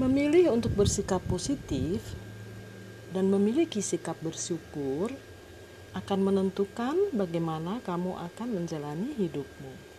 Memilih untuk bersikap positif dan memiliki sikap bersyukur akan menentukan bagaimana kamu akan menjalani hidupmu.